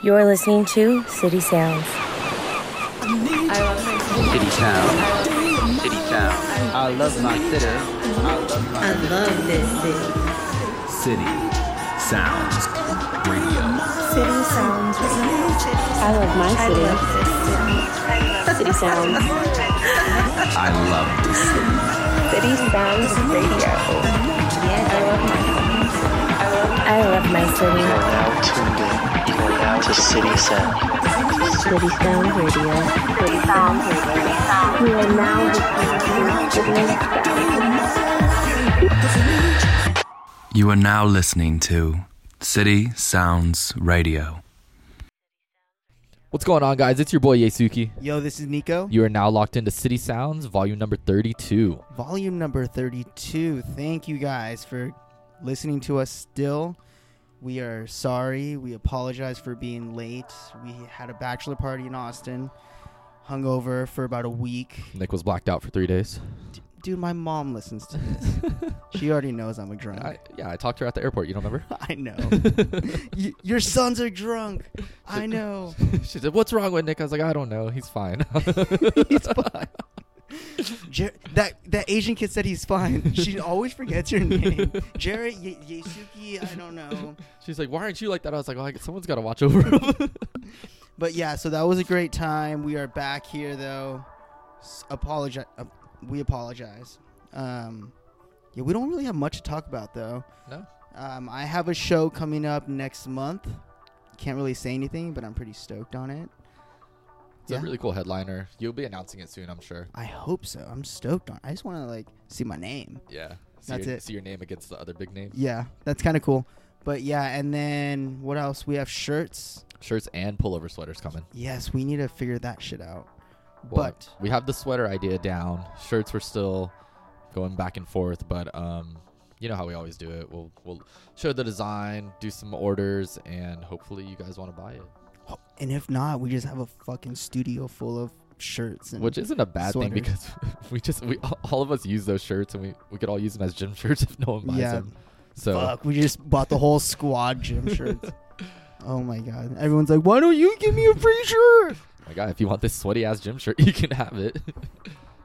You're listening to City Sounds. I love my City Sound. City Sound. I love my city. I love my I love this city. City Sounds Radio. City Sounds. I love my city. City Sounds. I love this city. City Sounds Radio. Yeah, I love my I love my city. You are now tuned in. You are now to City Sound. City Sounds Radio. City Sounds Radio. We are now listening to City Sounds. You are now listening to City Sounds Radio. What's going on, guys? It's your boy Yesuki. Yo, this is Nico. You are now locked into City Sounds, volume number 32. Volume number 32. Thank you guys for listening to us still. We are sorry. We apologize for being late. We had a bachelor party in Austin, hung over for about a week. Nick was blacked out for three days. Dude, my mom listens to this. she already knows I'm a drunk. I, yeah, I talked to her at the airport. You don't remember? I know. Y- your sons are drunk. I know. she said, "What's wrong with Nick?" I was like, "I don't know. He's fine." He's fine. Jer- that that Asian kid said he's fine. She always forgets your name. Jared y- Yesuki, I don't know. She's like, "Why aren't you like that?" I was like, well, "Someone's got to watch over him." But yeah, so that was a great time. We are back here though. S- apologize. Uh, we apologize. Um, yeah, we don't really have much to talk about though. no. Um, I have a show coming up next month. Can't really say anything, but I'm pretty stoked on it. It's Yeah. a really cool headliner. You'll be announcing it soon, I'm sure. I hope so. I'm stoked on. it. I just want to like see my name. Yeah. See That's your, it. See your name against the other big names. Yeah, that's kind of cool. But yeah, and then what else? We have shirts. Shirts and pullover sweaters coming. Yes, we need to figure that shit out. Well, But we have the sweater idea down. Shirts we're still going back and forth, but um, you know how we always do it. We'll we'll show the design, do some orders, and hopefully you guys want to buy it. And if not, we just have a fucking studio full of shirts. And Which isn't a bad thing because we just we all of us use those shirts and we we could all use them as gym shirts if no one buys Yeah. them. So fuck, we just bought the whole squad gym shirts. oh my god! Everyone's like, "Why don't you give me a free shirt?" my god, if you want this sweaty ass gym shirt, you can have it.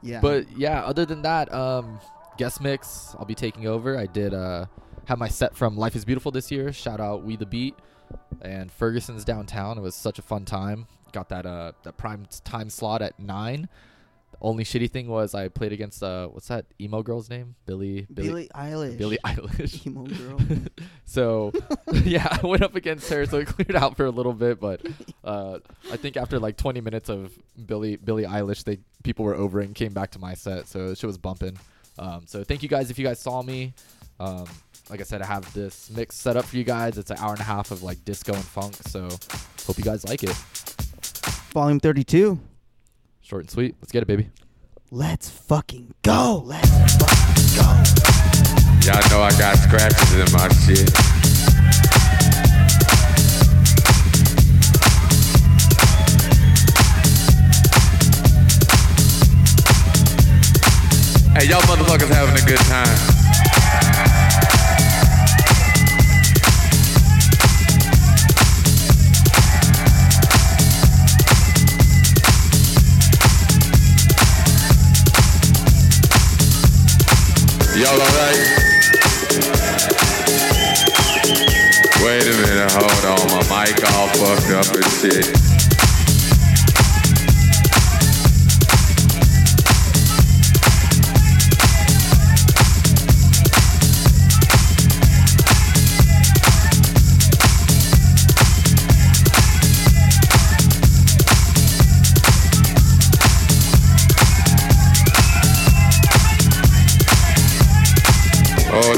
Yeah, But yeah, other than that, um, guest mix, I'll be taking over. I did uh, have my set from Life is Beautiful this year. Shout out We the Beat and Ferguson's downtown. It was such a fun time. Got that uh that prime time slot at nine. The only shitty thing was I played against uh what's that emo girl's name? Billy Billie Eilish, Billie Eilish. emo girl. So yeah, I went up against her, so it cleared out for a little bit. But uh, I think after like 20 minutes of Billy Billie Eilish, they people were over and came back to my set, so shit was bumping. Um, so thank you guys if you guys saw me. Um, like I said, I have this mix set up for you guys. It's an hour and a half of like disco and funk. So hope you guys like it. Volume thirty-two. Short and sweet. Let's get it, baby. Let's fucking go. Let's fucking go. Y'all know I got scratches in my shit. Hey, y'all motherfuckers having a good time. Y'all alright? Wait a minute, hold on. My mic all fucked up and shit.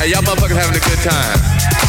Hey, y'all motherfuckers having a good time.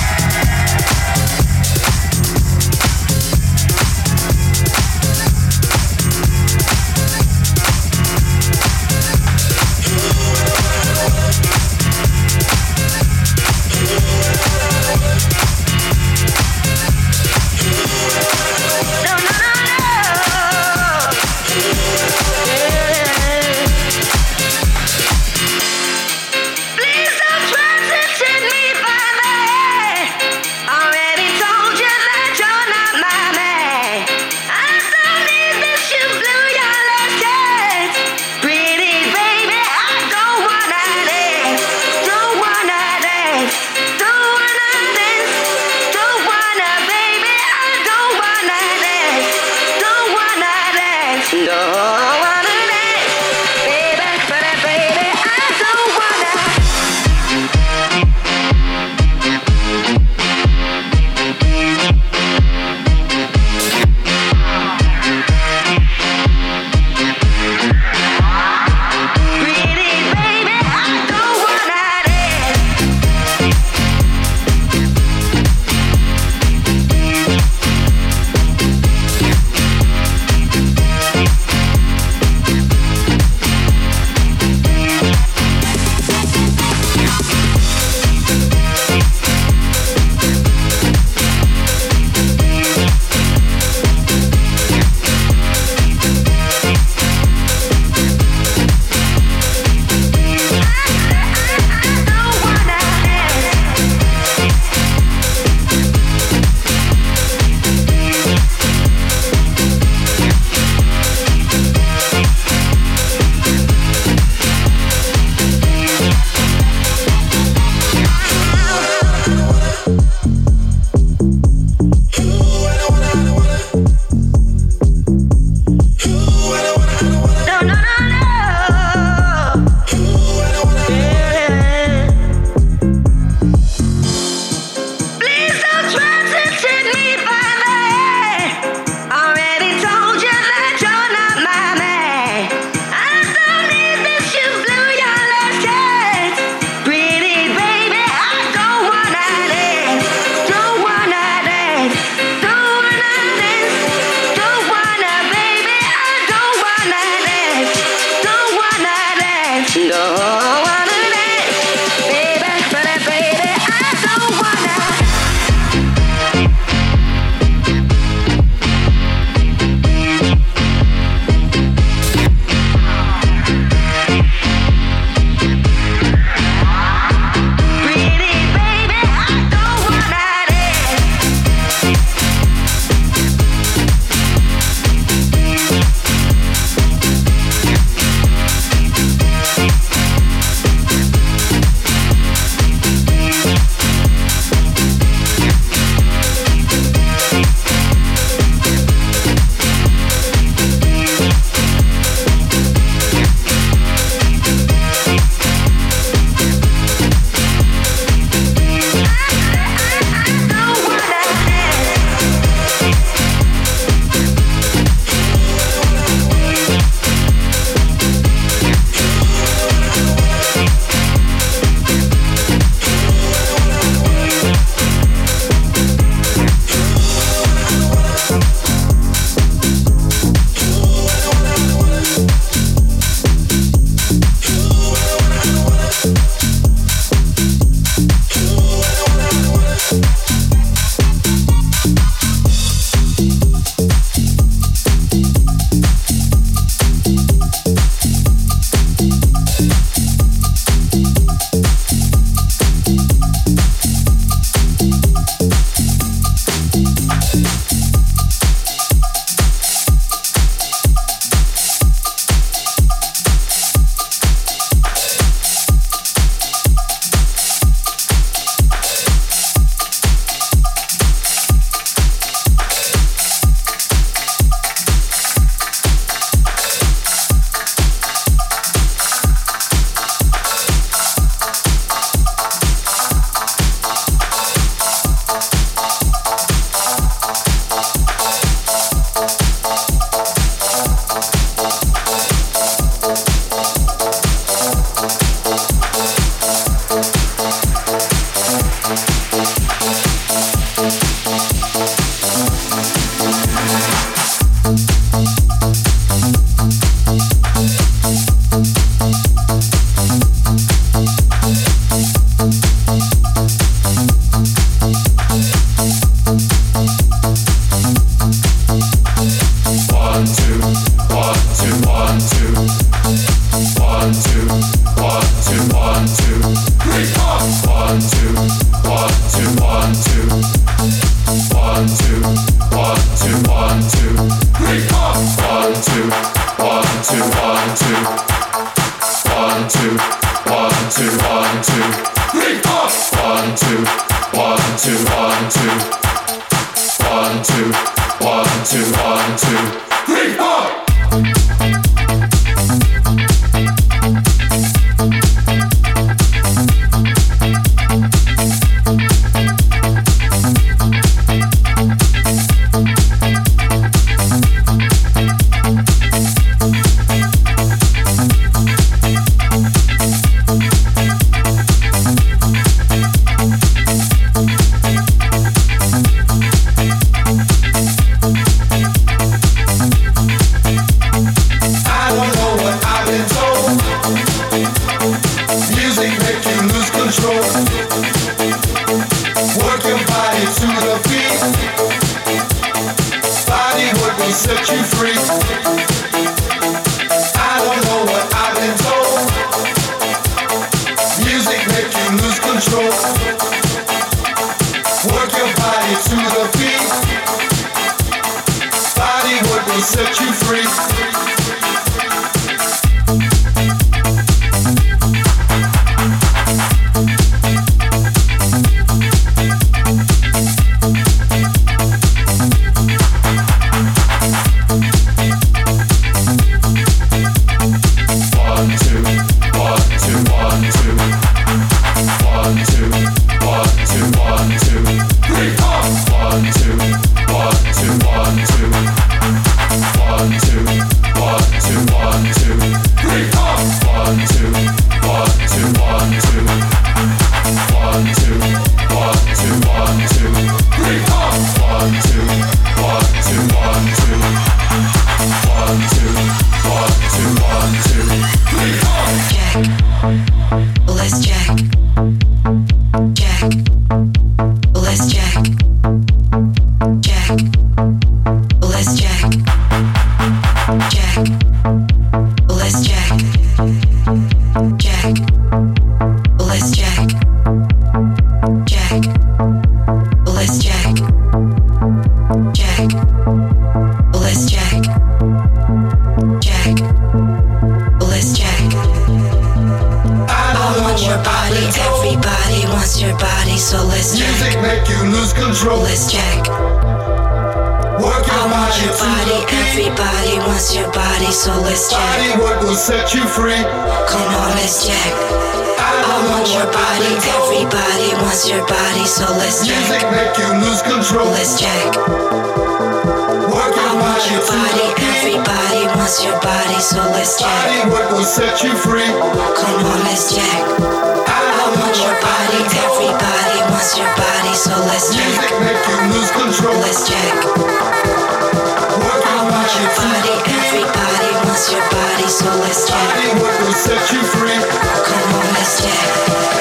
So let's check. Music make you lose control. Let's check. Work I want your body, everybody wants your body, so let's check. Body work will set you free. Come on, let's check.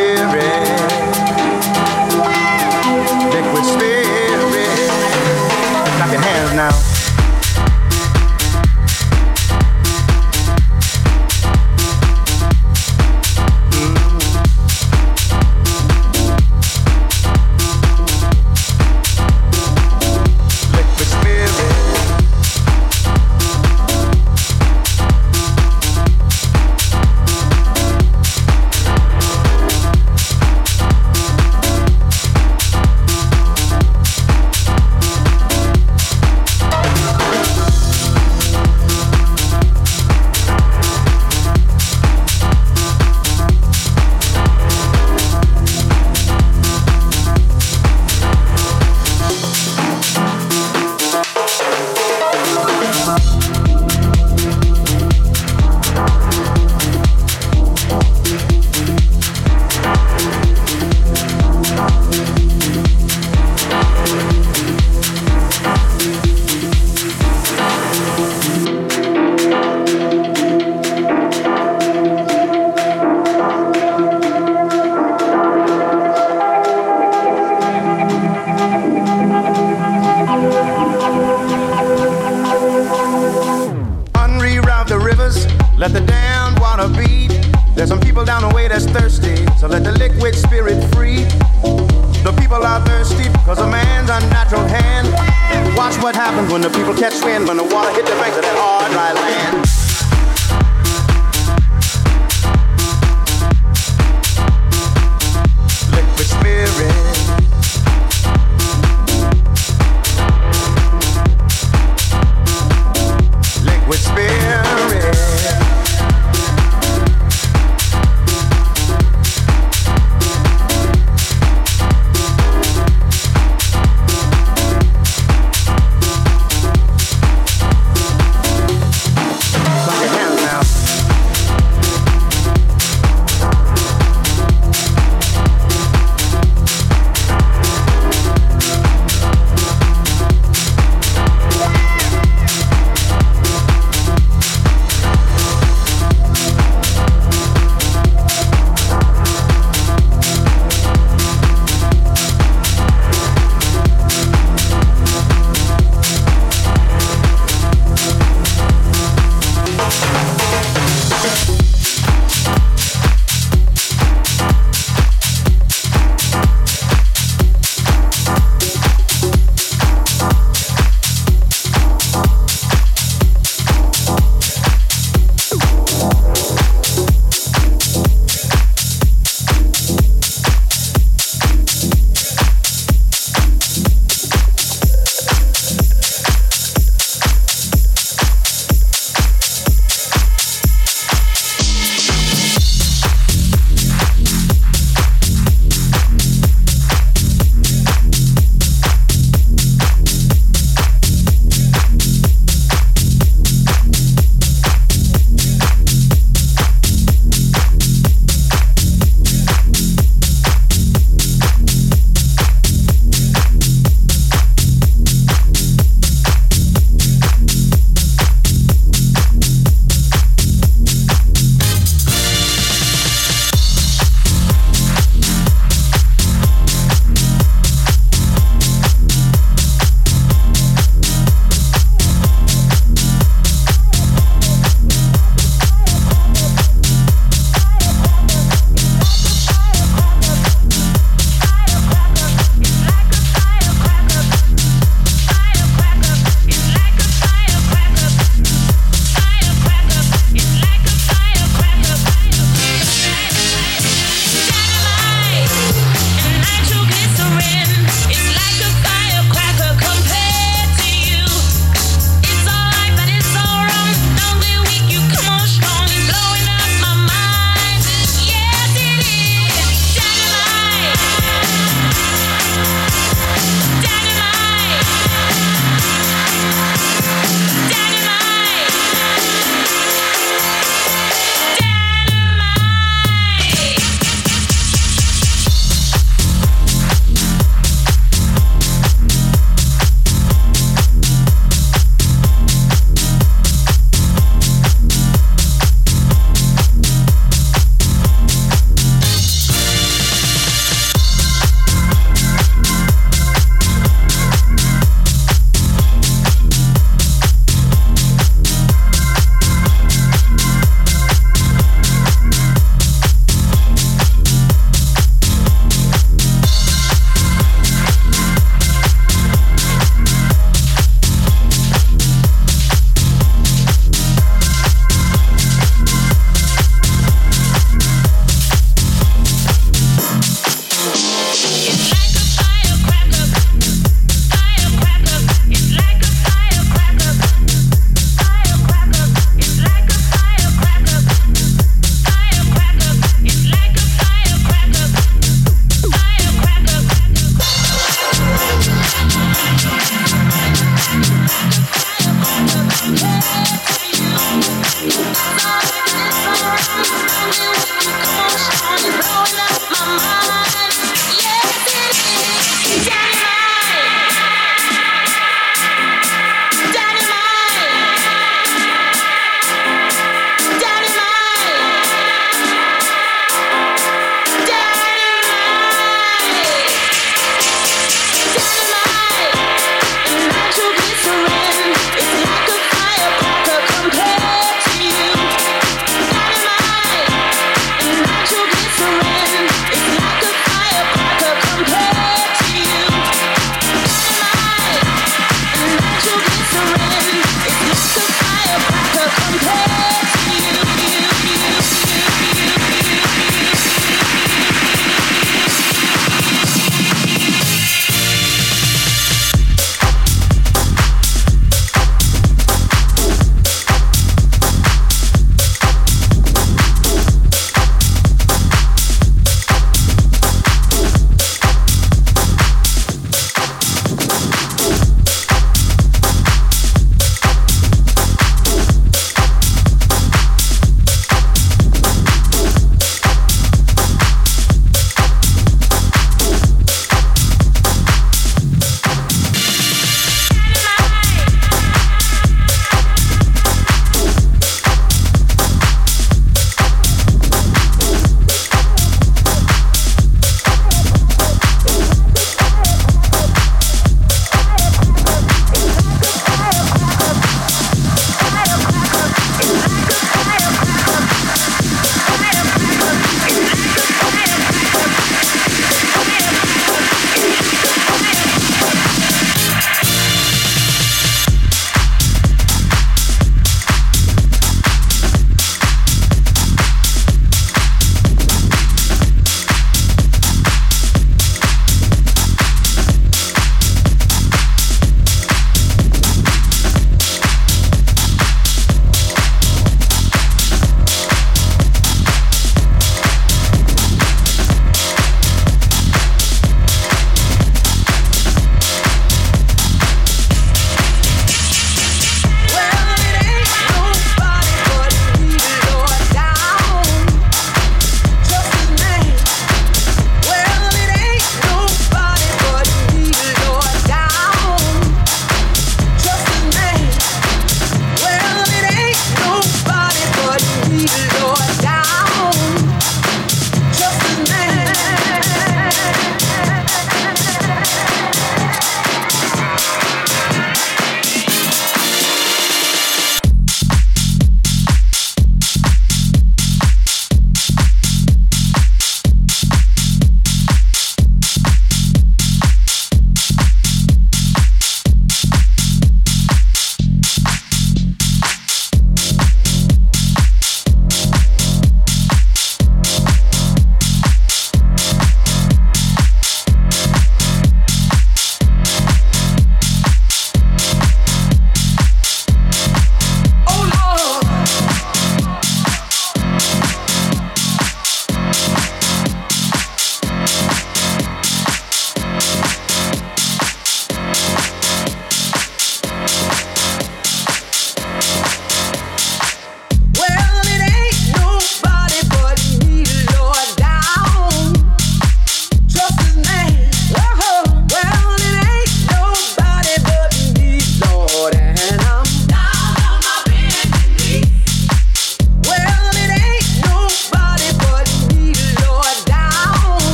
when the people catch wind, when the water hit the banks of that hard, dry land.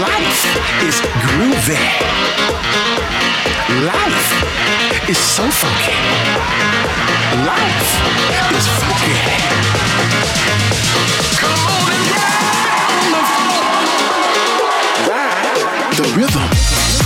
Life is groovy. Life is so funky. Life is funky. Come on rhythm.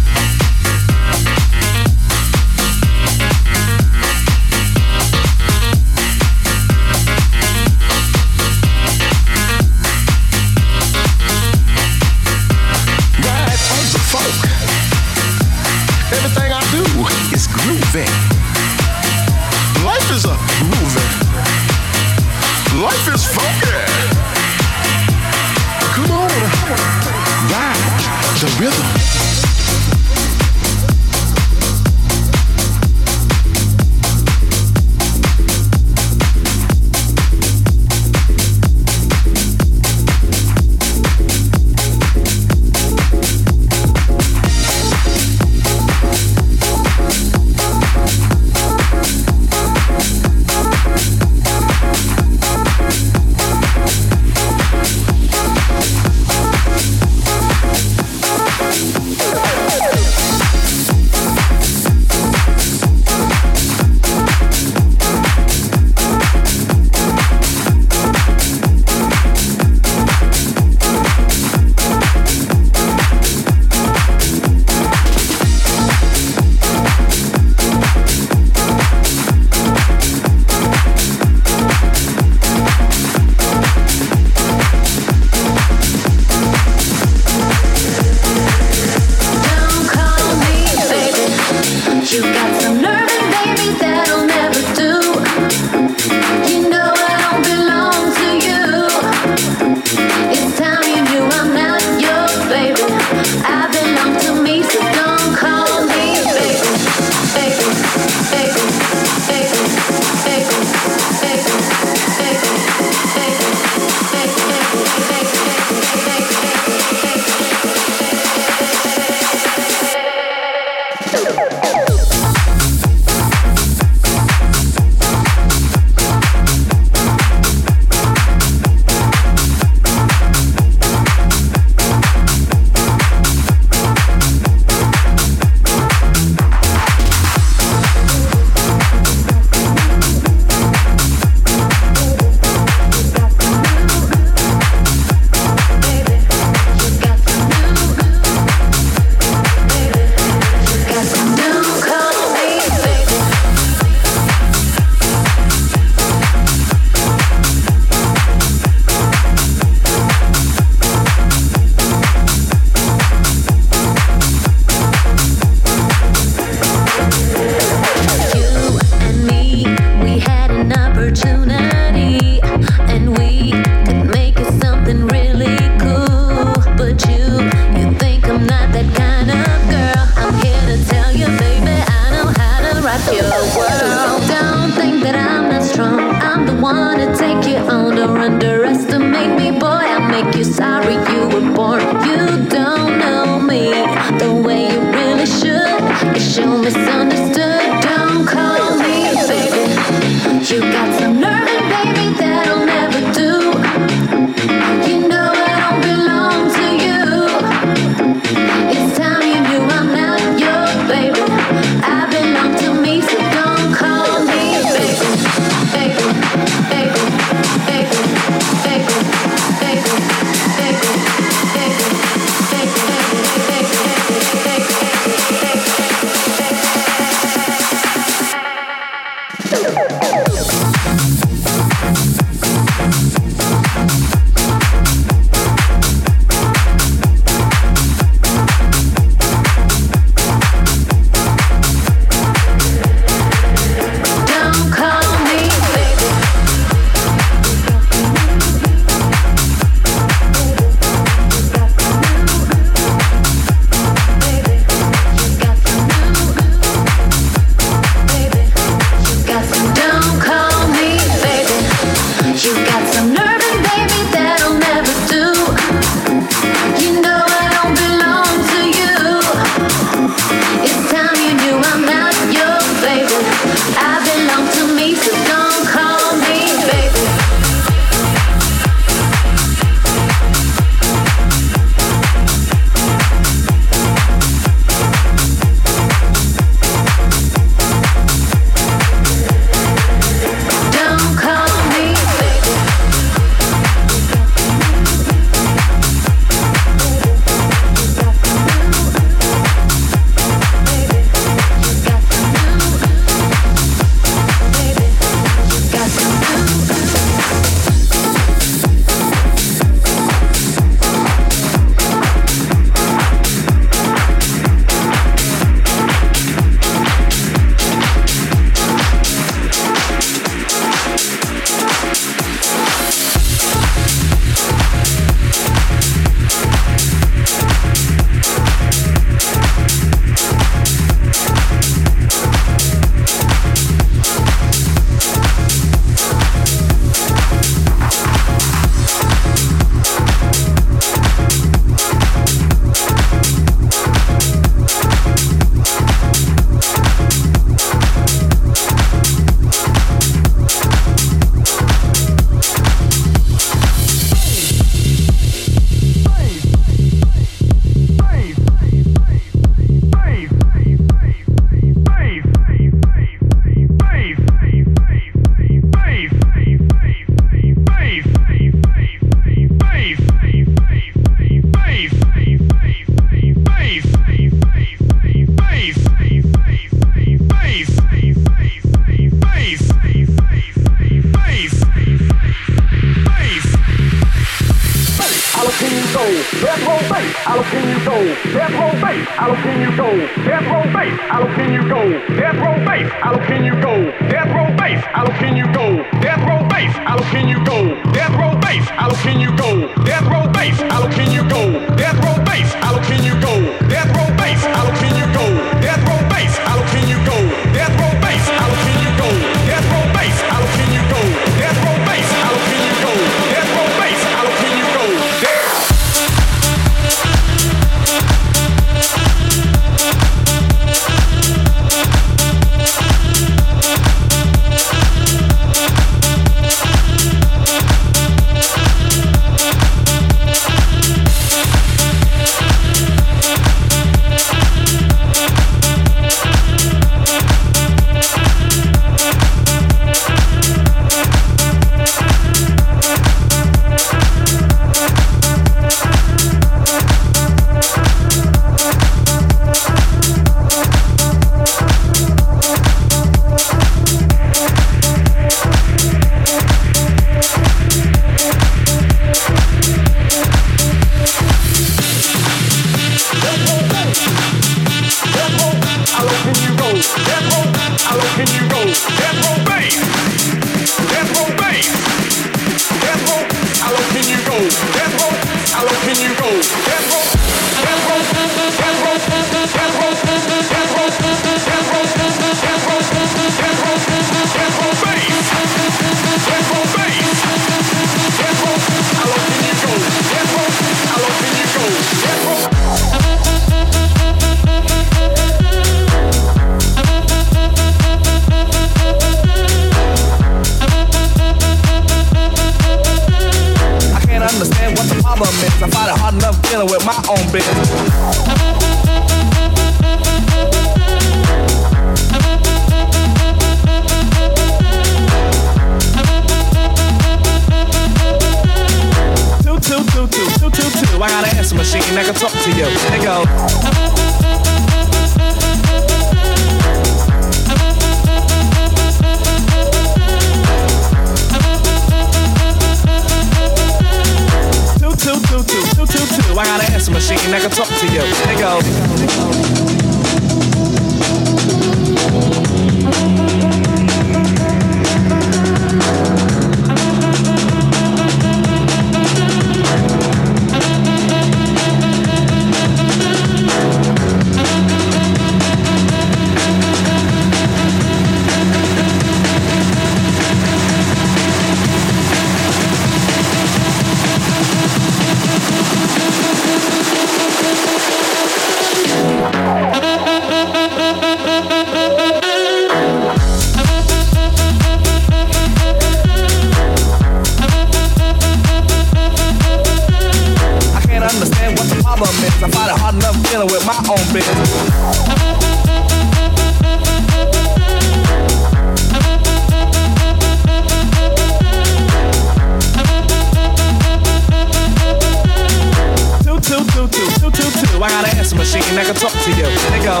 machine that can talk to you. And it go.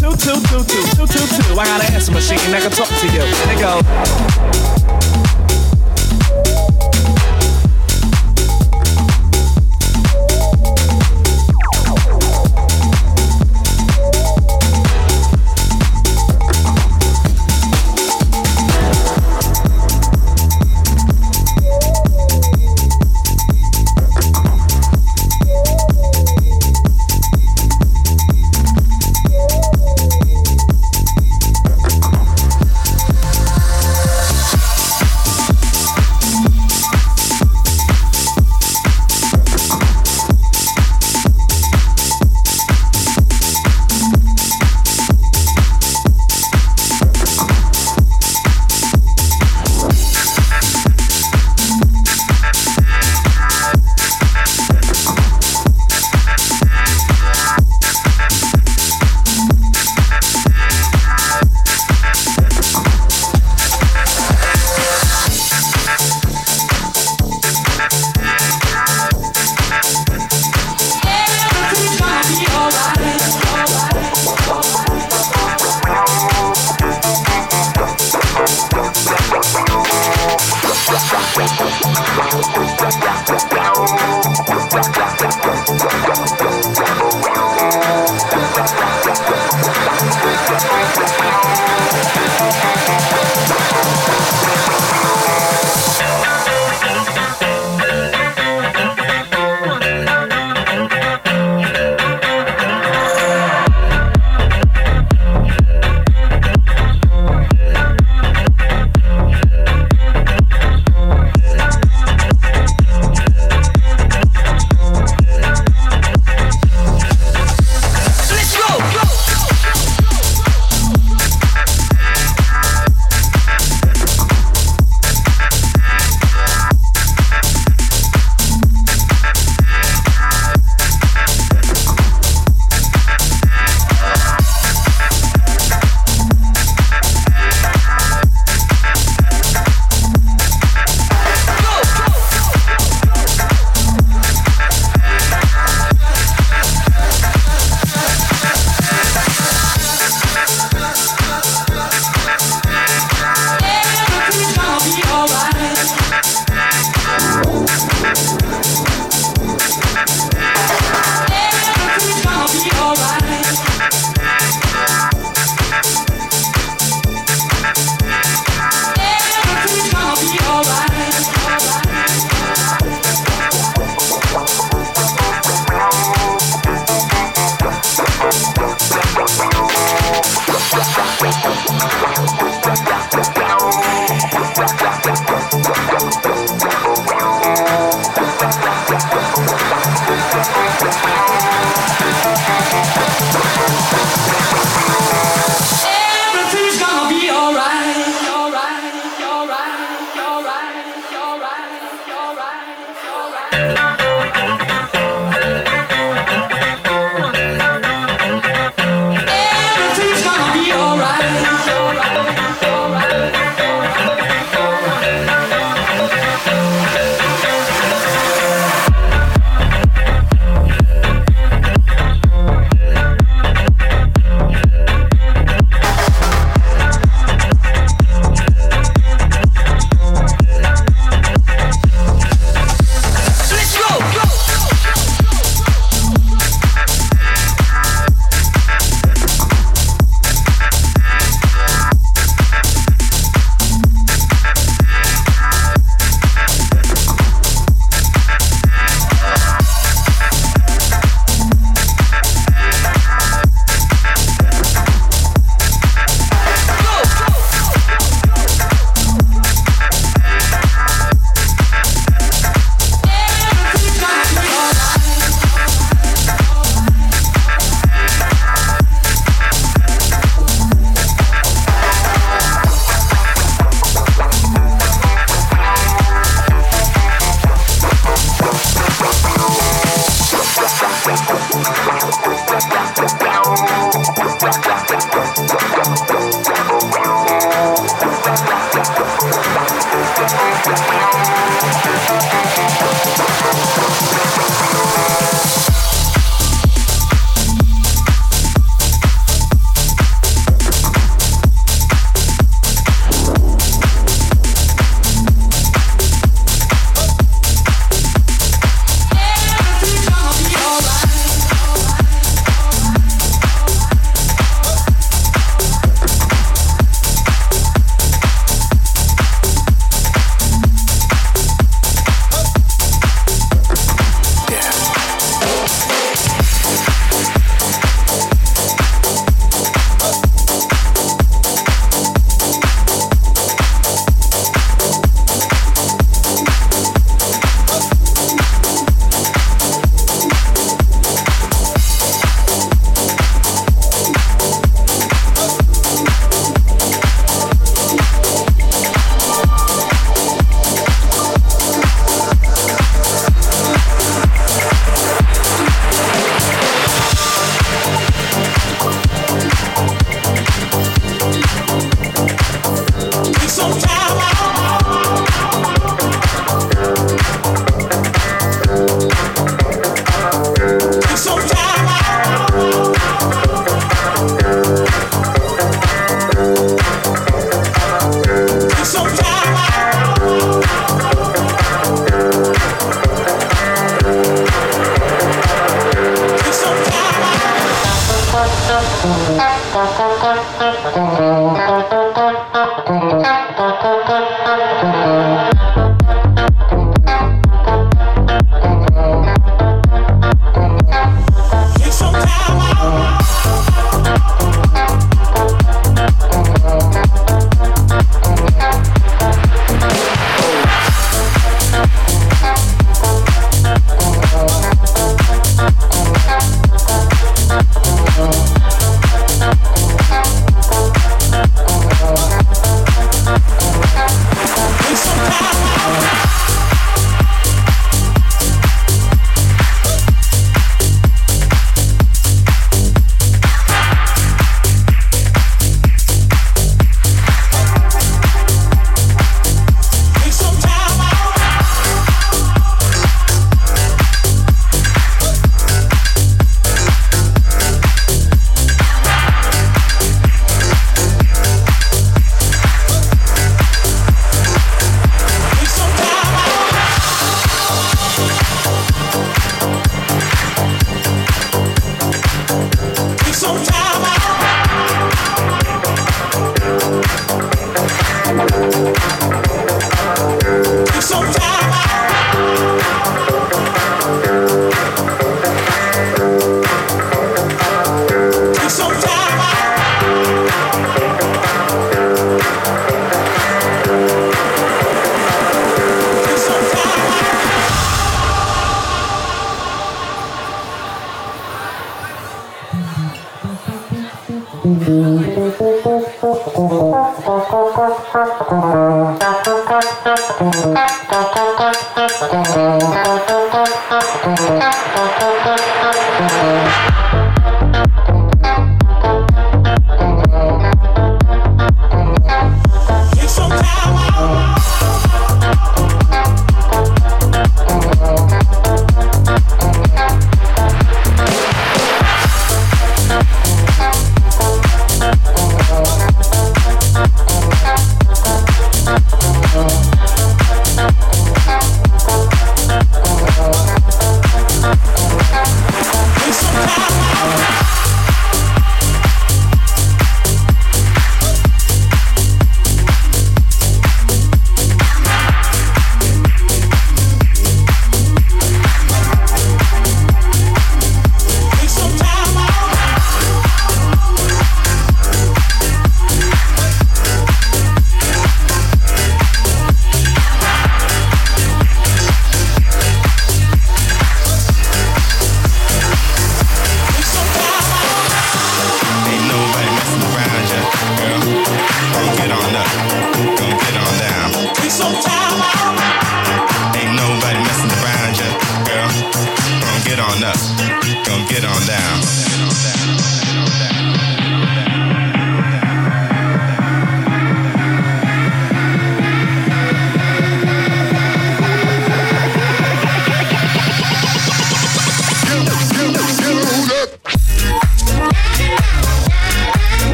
two, two, two, two, two, two, two. I got an answer machine that can talk to you. They go.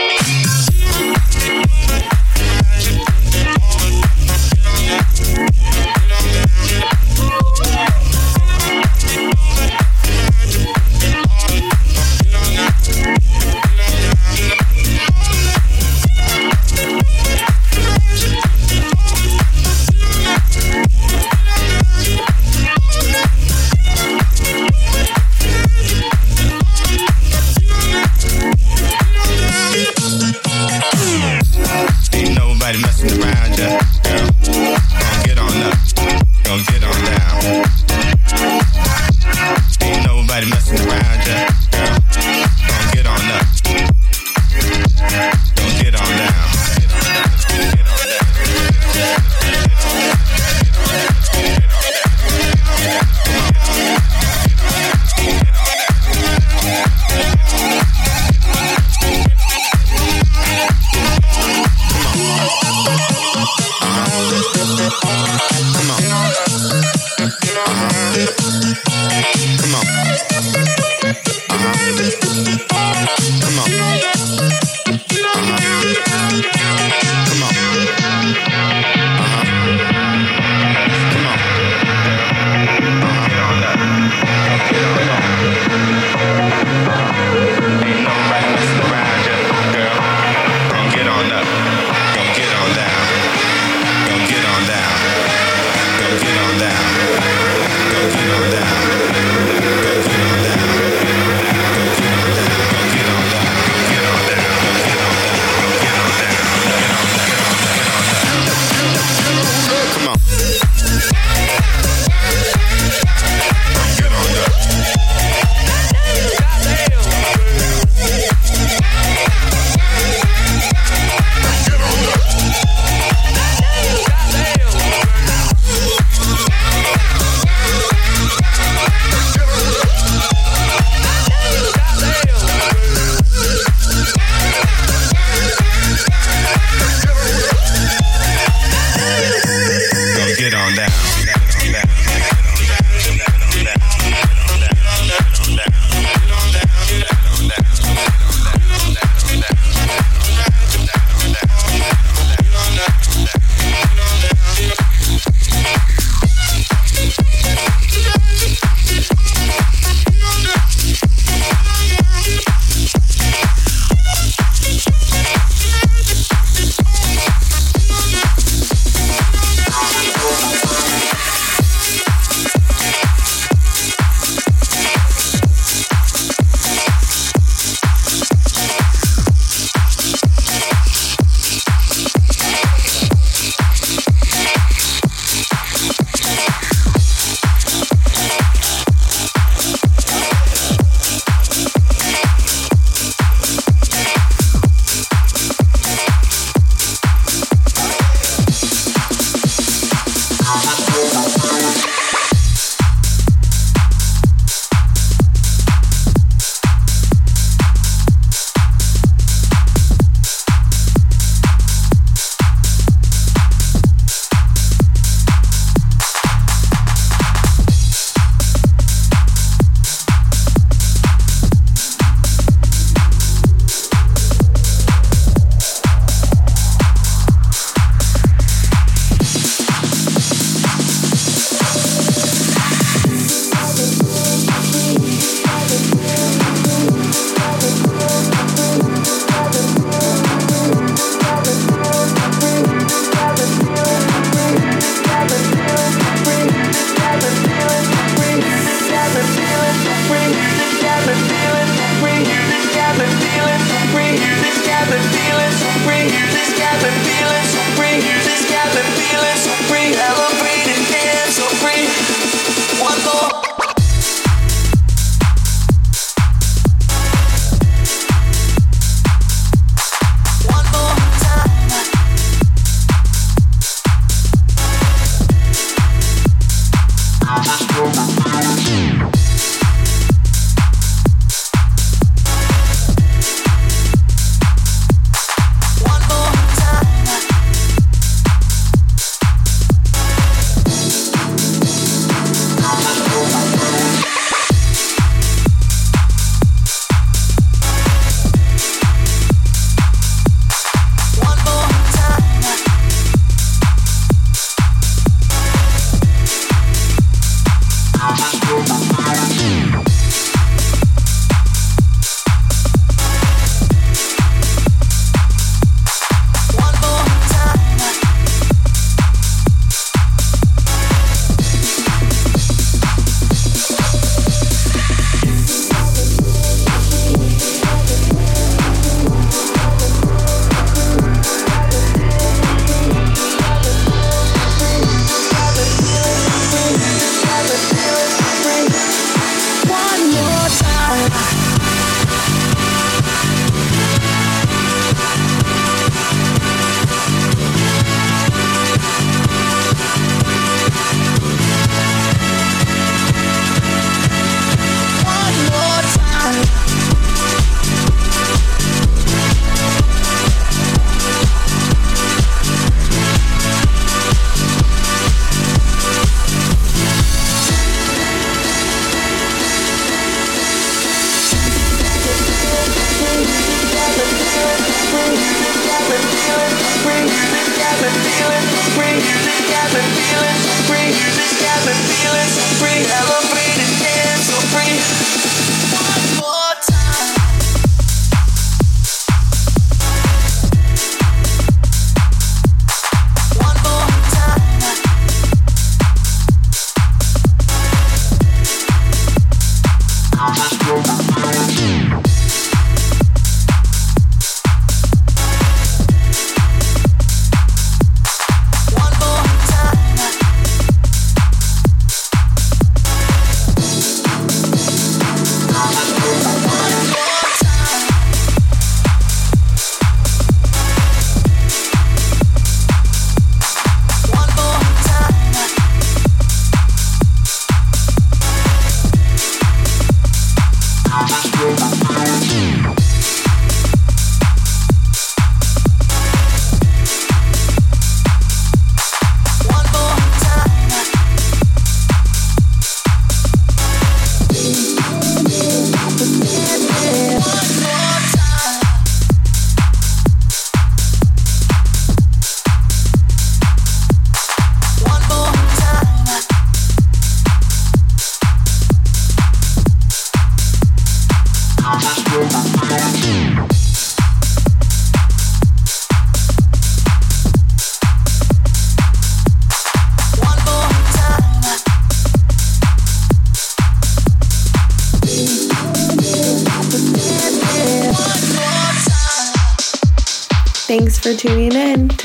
On up.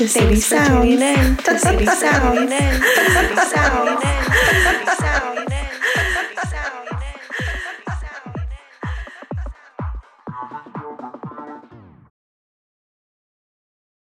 To City Sounds. To City Sounds.